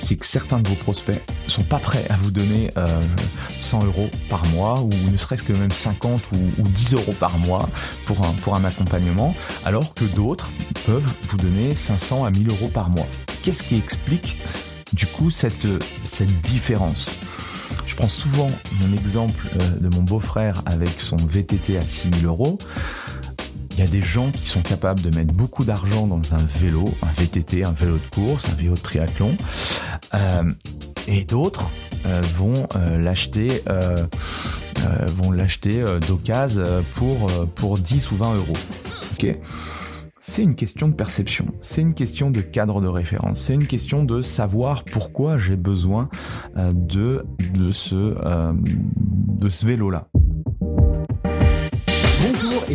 c'est que certains de vos prospects sont pas prêts à vous donner 100 euh, euros par mois ou ne serait-ce que même 50 ou, 10 euros par mois pour un, pour un accompagnement, alors que d'autres peuvent vous donner 500 à 1000 euros par mois. Qu'est-ce qui explique du coup cette, cette différence? Je prends souvent mon exemple euh, de mon beau-frère avec son VTT à 6000 euros. Il y a des gens qui sont capables de mettre beaucoup d'argent dans un vélo, un VTT, un vélo de course, un vélo de triathlon, euh, et d'autres euh, vont euh, l'acheter, vont l'acheter d'occasion pour pour 10 ou 20 euros. Ok? C'est une question de perception, c'est une question de cadre de référence, c'est une question de savoir pourquoi j'ai besoin de de ce de ce vélo là et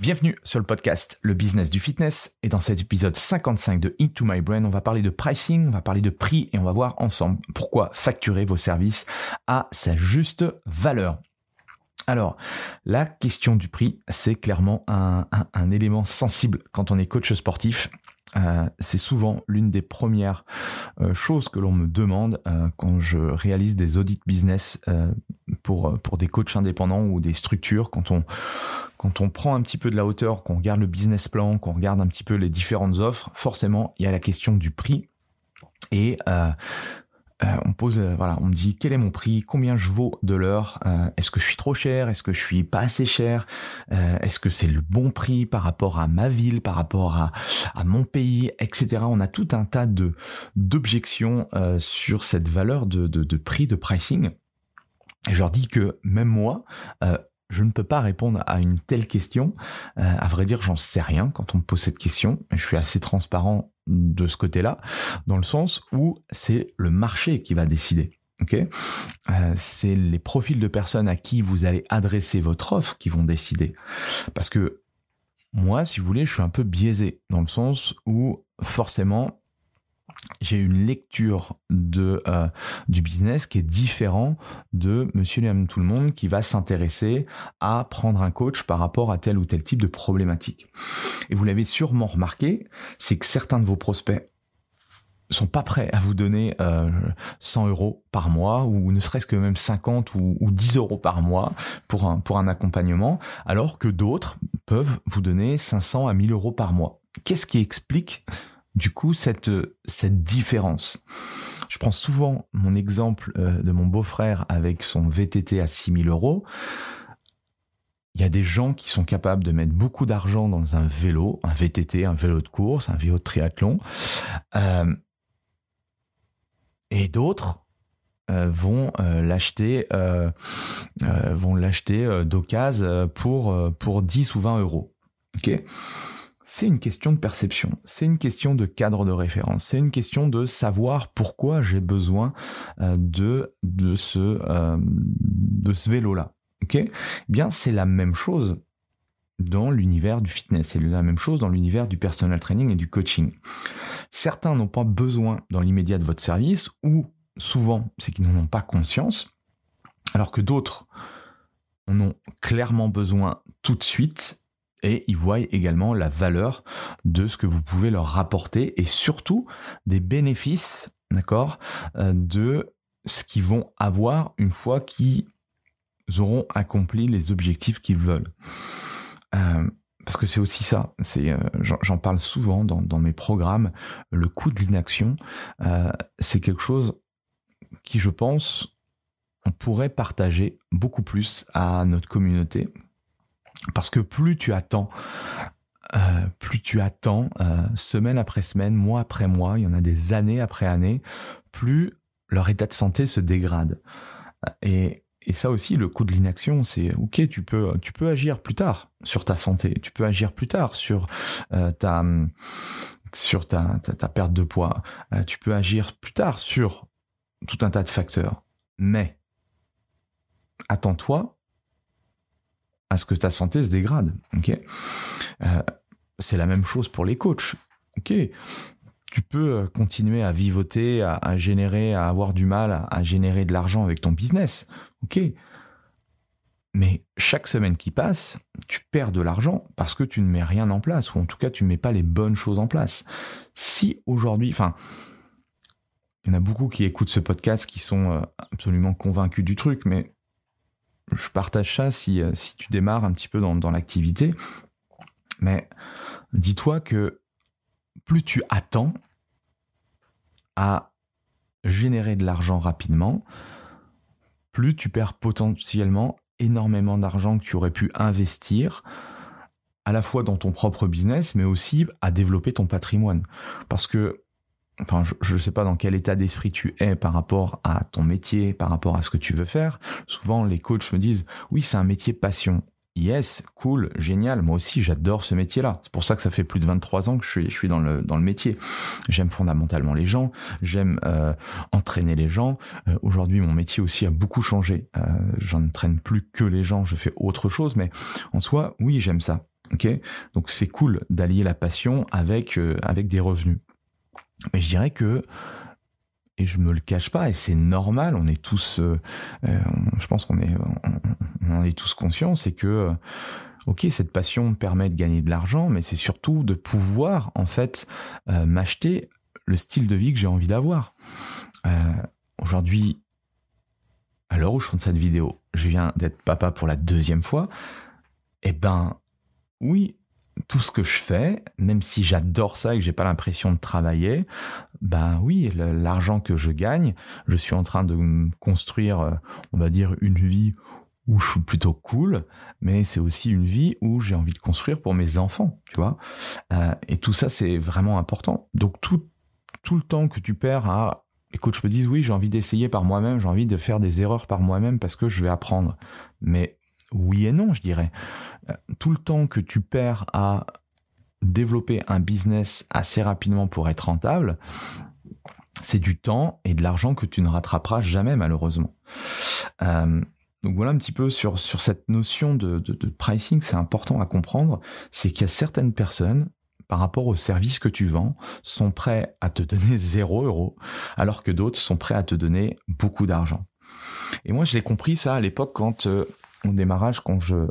Bienvenue sur le podcast Le Business du Fitness et dans cet épisode 55 de Into My Brain, on va parler de pricing, on va parler de prix et on va voir ensemble pourquoi facturer vos services à sa juste valeur. Alors, la question du prix, c'est clairement un, élément sensible quand on est coach sportif. Euh, c'est souvent l'une des premières euh, choses que l'on me demande euh, quand je réalise des audits business pour, des coachs indépendants ou des structures, quand on, quand on prend un petit peu de la hauteur, qu'on regarde le business plan, qu'on regarde un petit peu les différentes offres, forcément, il y a la question du prix. Et euh, euh, on pose, euh, voilà, on me dit quel est mon prix, combien je vaux de l'heure, est-ce que je suis trop cher, est-ce que je suis pas assez cher, est-ce que c'est le bon prix par rapport à ma ville, par rapport à, à mon pays, etc. On a tout un tas de d'objections sur cette valeur de, de, de prix, de pricing. Et je leur dis que même moi, je ne peux pas répondre à une telle question. Euh, à vrai dire, j'en sais rien quand on me pose cette question. Je suis assez transparent de ce côté-là, dans le sens où c'est le marché qui va décider. Ok, euh, c'est les profils de personnes à qui vous allez adresser votre offre qui vont décider. Parce que moi, si vous voulez, je suis un peu biaisé dans le sens où forcément j'ai une lecture de euh, du business qui est différent de Monsieur et tout le monde qui va s'intéresser à prendre un coach par rapport à tel ou tel type de problématique. Et vous l'avez sûrement remarqué, c'est que certains de vos prospects sont pas prêts à vous donner euh, 100 euros par mois ou ne serait-ce que même 50 ou, ou 10 euros par mois pour un, pour un accompagnement, alors que d'autres peuvent vous donner 500 à 1000 euros par mois. Qu'est-ce qui explique du coup cette différence. Je prends souvent mon exemple euh, de mon beau-frère avec son VTT à 6000 euros. Il y a des gens qui sont capables de mettre beaucoup d'argent dans un vélo, un VTT, un vélo de course, un vélo de triathlon, euh, et d'autres euh, vont l'acheter vont l'acheter d'occasion pour pour 10 ou 20 euros. Ok? C'est une question de perception, c'est une question de cadre de référence, c'est une question de savoir pourquoi j'ai besoin euh, de de ce euh, de ce vélo là. Ok? Eh Bien, c'est la même chose dans l'univers du fitness. C'est la même chose dans l'univers du personal training et du coaching. Certains n'ont pas besoin dans l'immédiat de votre service ou souvent c'est qu'ils n'en ont pas conscience, alors que d'autres en ont clairement besoin tout de suite et ils voient également la valeur de ce que vous pouvez leur rapporter et surtout des bénéfices, d'accord, euh, de ce qu'ils vont avoir une fois qu'ils auront accompli les objectifs qu'ils veulent. Euh, parce que c'est aussi ça, euh, j'en parle souvent dans, mes programmes, le coût de l'inaction, c'est quelque chose qui, je pense, on pourrait partager beaucoup plus à notre communauté, parce que plus tu attends, plus tu attends, semaine après semaine, mois après mois, il y en a des années après années, plus leur état de santé se dégrade. Et et ça aussi, le coût de l'inaction, c'est ok, tu peux, tu peux agir plus tard sur ta santé, tu peux agir plus tard sur euh, ta, sur ta, ta, perte de poids, euh, tu peux agir plus tard sur tout un tas de facteurs. Mais attends-toi à ce que ta santé se dégrade. Euh, c'est la même chose pour les coachs. Tu peux continuer à vivoter, à, générer, à avoir du mal à générer de l'argent avec ton business. Mais chaque semaine qui passe, tu perds de l'argent parce que tu ne mets rien en place, ou en tout cas tu ne mets pas les bonnes choses en place. Si aujourd'hui, enfin, il y en a beaucoup qui écoutent ce podcast qui sont euh, absolument convaincus du truc, mais je partage ça si, euh, si tu démarres un petit peu dans, dans l'activité. Mais dis-toi que plus tu attends à générer de l'argent rapidement, plus tu perds potentiellement énormément d'argent que tu aurais pu investir à la fois dans ton propre business, mais aussi à développer ton patrimoine. Parce que, enfin, je ne sais pas dans quel état d'esprit tu es par rapport à ton métier, par rapport à ce que tu veux faire. Souvent, les coachs me disent, oui, c'est un métier passion. Yes, cool, génial. Moi aussi, j'adore ce métier-là. C'est pour ça que ça fait plus de 23 ans que je suis, je suis dans le dans le métier. J'aime fondamentalement les gens. J'aime euh, entraîner les gens. Euh, aujourd'hui, mon métier aussi a beaucoup changé. Euh, J'en traîne plus que les gens. Je fais autre chose, mais en soi, oui, j'aime ça. Ok? Donc c'est cool d'allier la passion avec euh, avec des revenus. Mais je dirais que et je me le cache pas et c'est normal on est tous euh, euh, je pense qu'on est est tous conscients c'est que euh, ok cette passion me permet de gagner de l'argent mais c'est surtout de pouvoir en fait m'acheter le style de vie que j'ai envie d'avoir. Aujourd'hui à l'heure où je fais cette vidéo je viens d'être papa pour la deuxième fois et eh ben oui tout ce que je fais, même si j'adore ça et que j'ai pas l'impression de travailler, ben oui, l'argent que je gagne, je suis en train de construire, euh, on va dire, une vie où je suis plutôt cool, mais c'est aussi une vie où j'ai envie de construire pour mes enfants, tu vois. Euh, et tout ça, c'est vraiment important. Donc tout, tout le temps que tu perds à les coachs me disent oui, j'ai envie d'essayer par moi-même, j'ai envie de faire des erreurs par moi-même parce que je vais apprendre. Mais oui et non, je dirais. Euh, tout le temps que tu perds à développer un business assez rapidement pour être rentable, c'est du temps et de l'argent que tu ne rattraperas jamais malheureusement. Euh, donc voilà un petit peu sur, sur cette notion de, pricing, c'est important à comprendre, c'est qu'il y a certaines personnes par rapport au service que tu vends, sont prêts à te donner 0 euros, alors que d'autres sont prêts à te donner beaucoup d'argent. Et moi, je l'ai compris ça à l'époque quand euh, au démarrage, quand je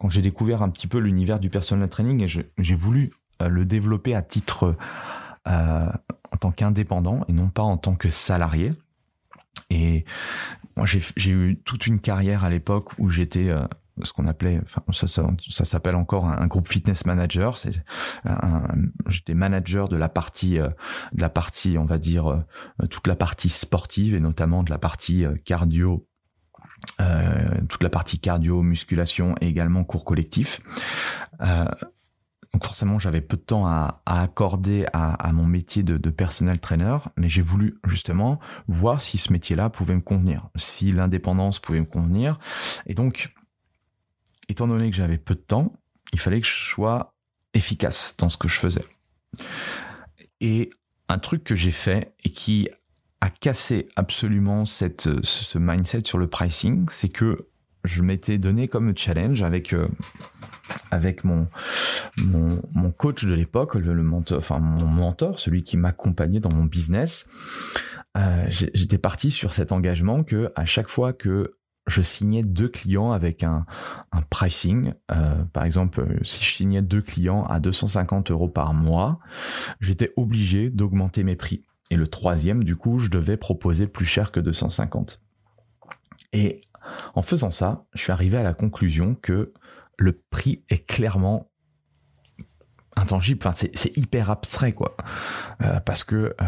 quand j'ai découvert un petit peu l'univers du personal training et j'ai voulu euh, le développer à titre euh, en tant qu'indépendant et non pas en tant que salarié. Et moi, j'ai eu toute une carrière à l'époque où j'étais euh, ce qu'on appelait, enfin, ça, ça, s'appelle encore un, groupe fitness manager. C'est j'étais manager de la partie, de la partie, on va dire, toute la partie sportive et notamment de la partie cardio euh, toute la partie cardio, musculation et également cours collectif. Euh, donc forcément, j'avais peu de temps à, accorder à, mon métier de, de personnel trainer, mais j'ai voulu justement voir si ce métier-là pouvait me convenir, si l'indépendance pouvait me convenir. Et donc, étant donné que j'avais peu de temps, il fallait que je sois efficace dans ce que je faisais. Et un truc que j'ai fait et qui a cassé absolument cette, ce mindset sur le pricing, c'est que je m'étais donné comme challenge avec euh, avec mon, mon, coach de l'époque, le, mentor, enfin mon mentor, celui qui m'accompagnait dans mon business. Euh, j'étais parti sur cet engagement que à chaque fois que je signais deux clients avec un, un pricing. Euh, par exemple, si je signais deux clients à 250 euros par mois, j'étais obligé d'augmenter mes prix. Et le troisième, du coup, je devais proposer plus cher que 250. Et en faisant ça, je suis arrivé à la conclusion que le prix est clairement intangible. Enfin, c'est hyper abstrait, quoi. Euh, parce que euh,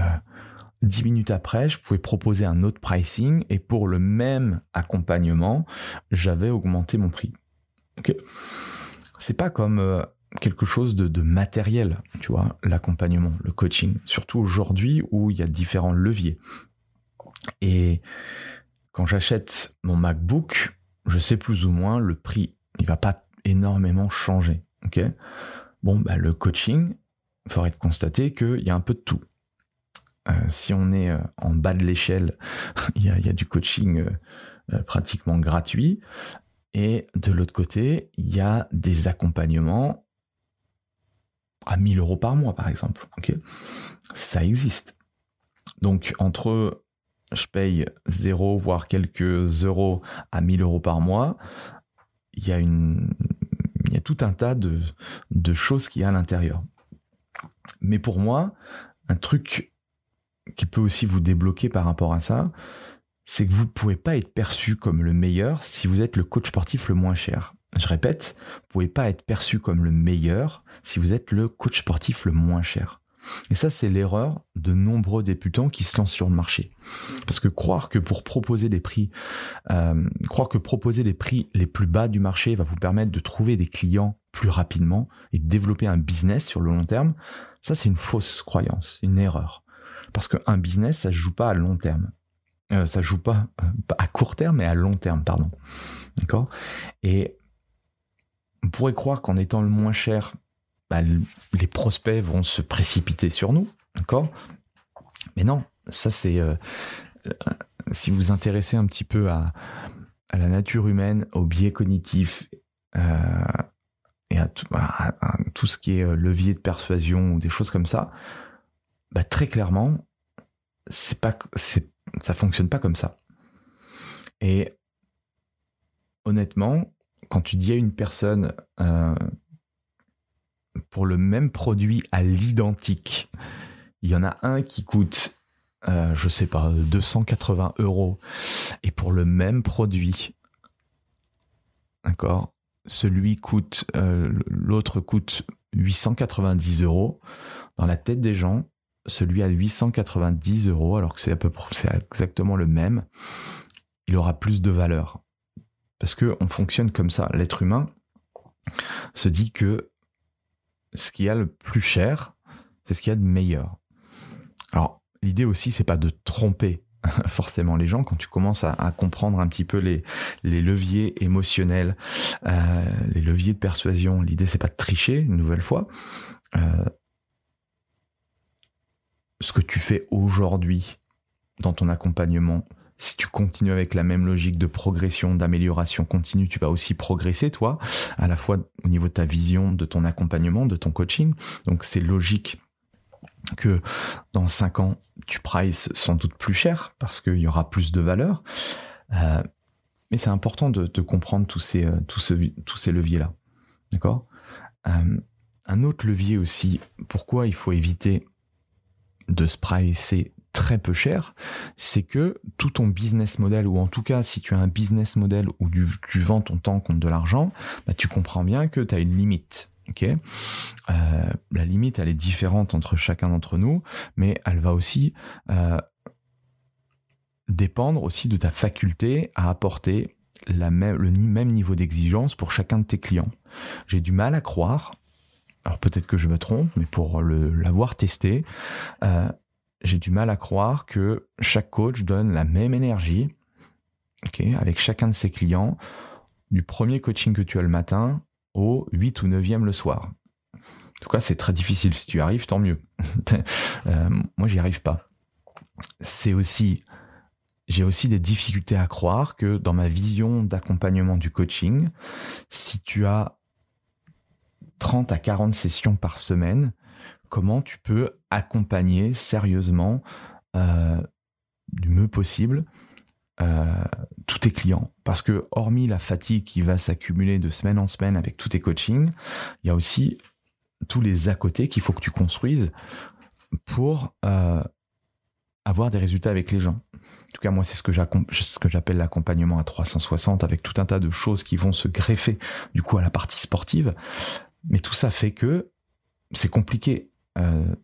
dix minutes après, je pouvais proposer un autre pricing et pour le même accompagnement, j'avais augmenté mon prix. Ok. C'est pas comme euh, quelque chose de, matériel, tu vois, l'accompagnement, le coaching. Surtout aujourd'hui où il y a différents leviers. Et quand j'achète mon MacBook, je sais plus ou moins le prix. Il va pas énormément changer. Ok? Bon, bah, le coaching, il faudrait constater qu'il y a un peu de tout. Euh, si on est euh, en bas de l'échelle, il, y a, du coaching euh, pratiquement gratuit. Et de l'autre côté, il y a des accompagnements à 1000 euros par mois, par exemple. Ça existe. Donc, entre je paye 0, voire quelques euros à 1000 euros par mois, il y a y a tout un tas de, de choses qui y a à l'intérieur. Mais pour moi, un truc qui peut aussi vous débloquer par rapport à ça, c'est que vous ne pouvez pas être perçu comme le meilleur si vous êtes le coach sportif le moins cher. Je répète, vous pouvez pas être perçu comme le meilleur si vous êtes le coach sportif le moins cher. Et ça, c'est l'erreur de nombreux débutants qui se lancent sur le marché. Parce que croire que pour proposer des prix, euh, croire que proposer les prix les plus bas du marché va vous permettre de trouver des clients plus rapidement et de développer un business sur le long terme, ça c'est une fausse croyance, une erreur. Parce qu'un business, ça se joue pas à long terme. Euh, ça joue pas euh, à court terme, mais à long terme, pardon. D'accord? Et on pourrait croire qu'en étant le moins cher, bah, les prospects vont se précipiter sur nous, d'accord? Mais non, ça c'est euh, euh, si vous vous intéressez un petit peu à, la nature humaine, aux biais cognitifs euh, et à tout, ce qui est levier de persuasion ou des choses comme ça, bah, très clairement, c'est pas, c'est, ça fonctionne pas comme ça. Et honnêtement, quand tu dis à une personne pour le même produit à l'identique, il y en a un qui coûte, euh, je sais pas, 280 euros. Et pour le même produit, d'accord, celui coûte, euh, l'autre coûte 890 euros. Dans la tête des gens, celui à 890 euros, alors que c'est à peu près, c'est exactement le même, il aura plus de valeur. Parce que on fonctionne comme ça. L'être humain se dit que ce qu'il y a le plus cher, c'est ce qu'il y a de meilleur. Alors, l'idée aussi, c'est pas de tromper forcément les gens quand tu commences à, comprendre un petit peu les, les leviers émotionnels, euh, les leviers de persuasion. L'idée, c'est pas de tricher une nouvelle fois. Euh, ce que tu fais aujourd'hui dans ton accompagnement, si tu continues avec la même logique de progression, d'amélioration continue, tu vas aussi progresser, toi, à la fois au niveau de ta vision, de ton accompagnement, de ton coaching. Donc c'est logique que dans cinq ans, tu prices sans doute plus cher parce qu'il y aura plus de valeur. Euh, mais c'est important de, comprendre tous ces, euh, tous, ces leviers-là. D'accord? Euh, Un autre levier aussi, pourquoi il faut éviter de se pricer très peu cher, c'est que tout ton business model, ou en tout cas si tu as un business model où tu, vends ton temps contre de l'argent, bah, tu comprends bien que tu as une limite. Ok, euh, la limite elle est différente entre chacun d'entre nous, mais elle va aussi euh, dépendre aussi de ta faculté à apporter la même, le même niveau d'exigence pour chacun de tes clients. J'ai du mal à croire, alors peut-être que je me trompe, mais pour l'avoir testé, euh, j'ai du mal à croire que chaque coach donne la même énergie avec chacun de ses clients du premier coaching que tu as le matin au 8 ou 9e le soir. En tout cas, c'est très difficile. Si tu arrives, tant mieux. euh, moi, j'y arrive pas. C'est aussi j'ai aussi des difficultés à croire que dans ma vision d'accompagnement du coaching, si tu as 30 à 40 sessions par semaine, comment tu peux accompagner sérieusement euh, du mieux possible euh, tous tes clients. Parce que hormis la fatigue qui va s'accumuler de semaine en semaine avec tous tes coachings, il y a aussi tous les à côté qu'il faut que tu construises pour euh, avoir des résultats avec les gens. En tout cas, moi, c'est ce que j'appelle l'accompagnement à 360 avec tout un tas de choses qui vont se greffer du coup à la partie sportive. Mais tout ça fait que c'est compliqué euh,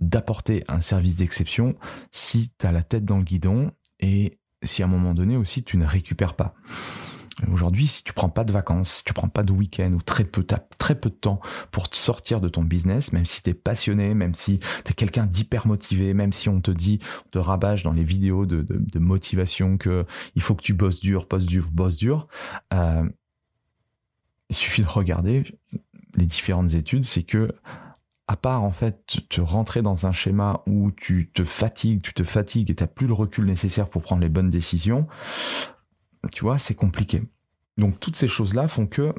d'apporter un service d'exception si tu as la tête dans le guidon et si à un moment donné aussi tu ne récupères pas. Aujourd'hui, si tu prends pas de vacances, si tu prends pas de week-end ou très peu, très peu de temps pour te sortir de ton business, même si tu es passionné, même si tu es quelqu'un d'hyper motivé, même si on te dit, on te rabâche dans les vidéos de, de, motivation que il faut que tu bosses dur, bosses dur, bosses dur, euh, il suffit de regarder les différentes études, c'est que à part en fait te rentrer dans un schéma où tu te fatigues, tu te fatigues et t'as plus le recul nécessaire pour prendre les bonnes décisions, tu vois, c'est compliqué. Donc toutes ces choses-là font que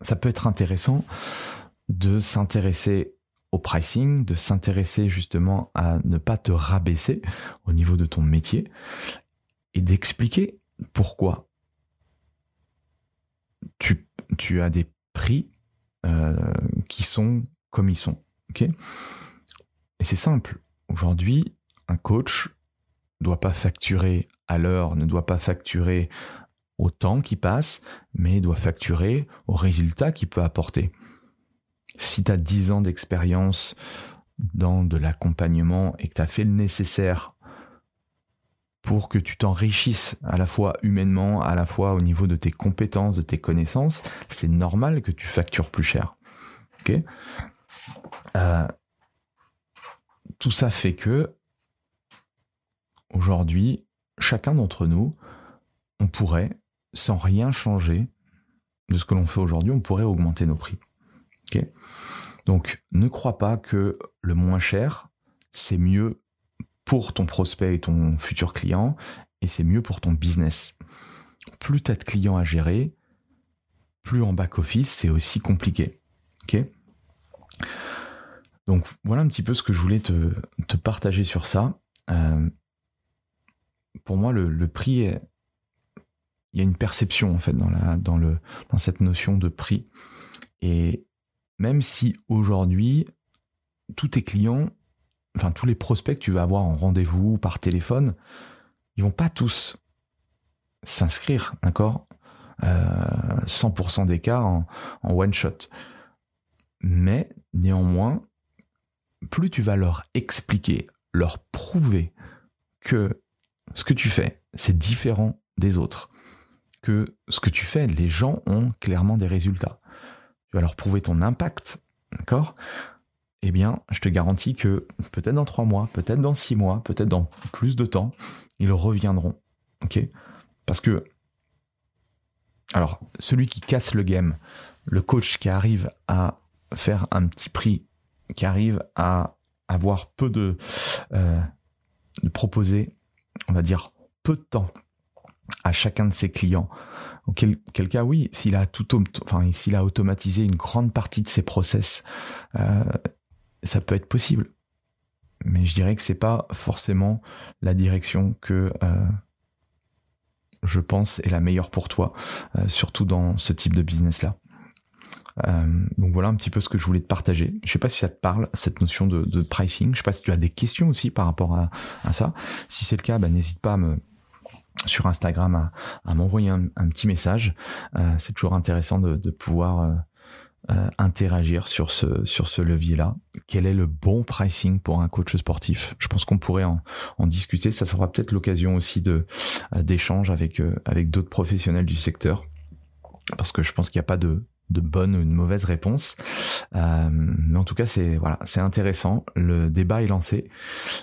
ça peut être intéressant de s'intéresser au pricing, de s'intéresser justement à ne pas te rabaisser au niveau de ton métier et d'expliquer pourquoi tu, tu as des prix euh, qui sont comme ils sont. et c'est simple. Aujourd'hui, un coach doit pas facturer à l'heure, ne doit pas facturer au temps qui passe, mais doit facturer au résultat qu'il peut apporter. Si tu as 10 ans d'expérience dans de l'accompagnement et que tu as fait le nécessaire pour que tu t'enrichisses à la fois humainement, à la fois au niveau de tes compétences, de tes connaissances, c'est normal que tu factures plus cher. Ok? Euh, Tout ça fait que aujourd'hui, chacun d'entre nous, on pourrait, sans rien changer de ce que l'on fait aujourd'hui, on pourrait augmenter nos prix. Ok? Donc, ne crois pas que le moins cher, c'est mieux pour ton prospect et ton futur client, et c'est mieux pour ton business. Plus tu as de clients à gérer, plus en back-office, c'est aussi compliqué. Ok? Donc voilà un petit peu ce que je voulais te, partager sur ça. Euh, pour moi, le, prix, il y a une perception en fait dans, la, dans, le, dans cette notion de prix. Et même si aujourd'hui, tous tes clients enfin tous les prospects que tu vas avoir en rendez-vous par téléphone, ils vont pas tous s'inscrire, d'accord 100% d'écart en, en one shot. Mais néanmoins, plus tu vas leur expliquer, leur prouver que ce que tu fais, c'est différent des autres, que ce que tu fais, les gens ont clairement des résultats. Tu vas leur prouver ton impact, d'accord? Eh bien, je te garantis que peut-être dans trois mois, peut-être dans six mois, peut-être dans plus de temps, ils reviendront. Ok? Parce que, alors, celui qui casse le game, le coach qui arrive à faire un petit prix, qui arrive à avoir peu de, euh, proposer, on va dire, peu de temps à chacun de ses clients. Auquel quel cas, oui, s'il a tout, enfin, s'il a automatisé une grande partie de ses process, euh, ça peut être possible. Mais je dirais que c'est pas forcément la direction que euh, je pense est la meilleure pour toi, euh, surtout dans ce type de business là. Euh, donc voilà un petit peu ce que je voulais te partager. Je sais pas si ça te parle cette notion de, pricing. Je sais pas si tu as des questions aussi par rapport à, ça. Si c'est le cas, bah, n'hésite pas à me sur Instagram à, m'envoyer un, petit message. c'est toujours intéressant de, de pouvoir euh, interagir sur ce sur ce levier-là. Quel est le bon pricing pour un coach sportif? Je pense qu'on pourrait en, en, discuter. Ça sera peut-être l'occasion aussi euh, d'échanges avec euh, avec d'autres professionnels du secteur, parce que je pense qu'il n'y a pas de de bonne ou une mauvaise réponse. Euh, mais en tout cas, c'est voilà, c'est intéressant. Le débat est lancé.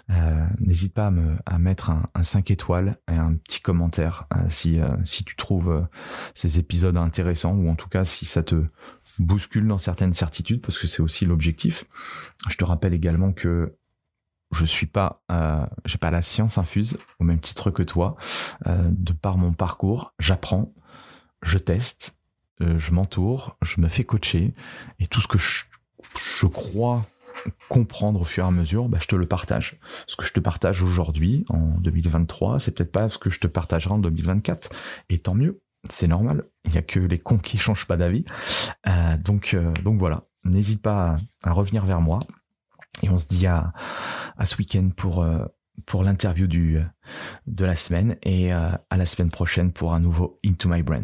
Euh, N'hésite pas à, me, à mettre un, un, 5 étoiles et un petit commentaire euh, si si tu trouves ces épisodes intéressants ou en tout cas si ça te bouscule dans certaines certitudes parce que c'est aussi l'objectif. Je te rappelle également que je suis pas, j'ai pas la science infuse au même titre que toi. De par mon parcours, j'apprends, je teste, euh, je m'entoure, je me fais coacher et tout ce que je, crois comprendre au fur et à mesure, bah, je te le partage. Ce que je te partage aujourd'hui, en 2023, c'est peut-être pas ce que je te partagerai en 2024. Et tant mieux, c'est normal. Il y a que les cons qui changent pas d'avis. Euh, donc, euh, donc voilà. N'hésite pas à, revenir vers moi. Et on se dit à, à ce week-end pour, pour l'interview du, de la semaine et à la semaine prochaine pour un nouveau Into My Brain.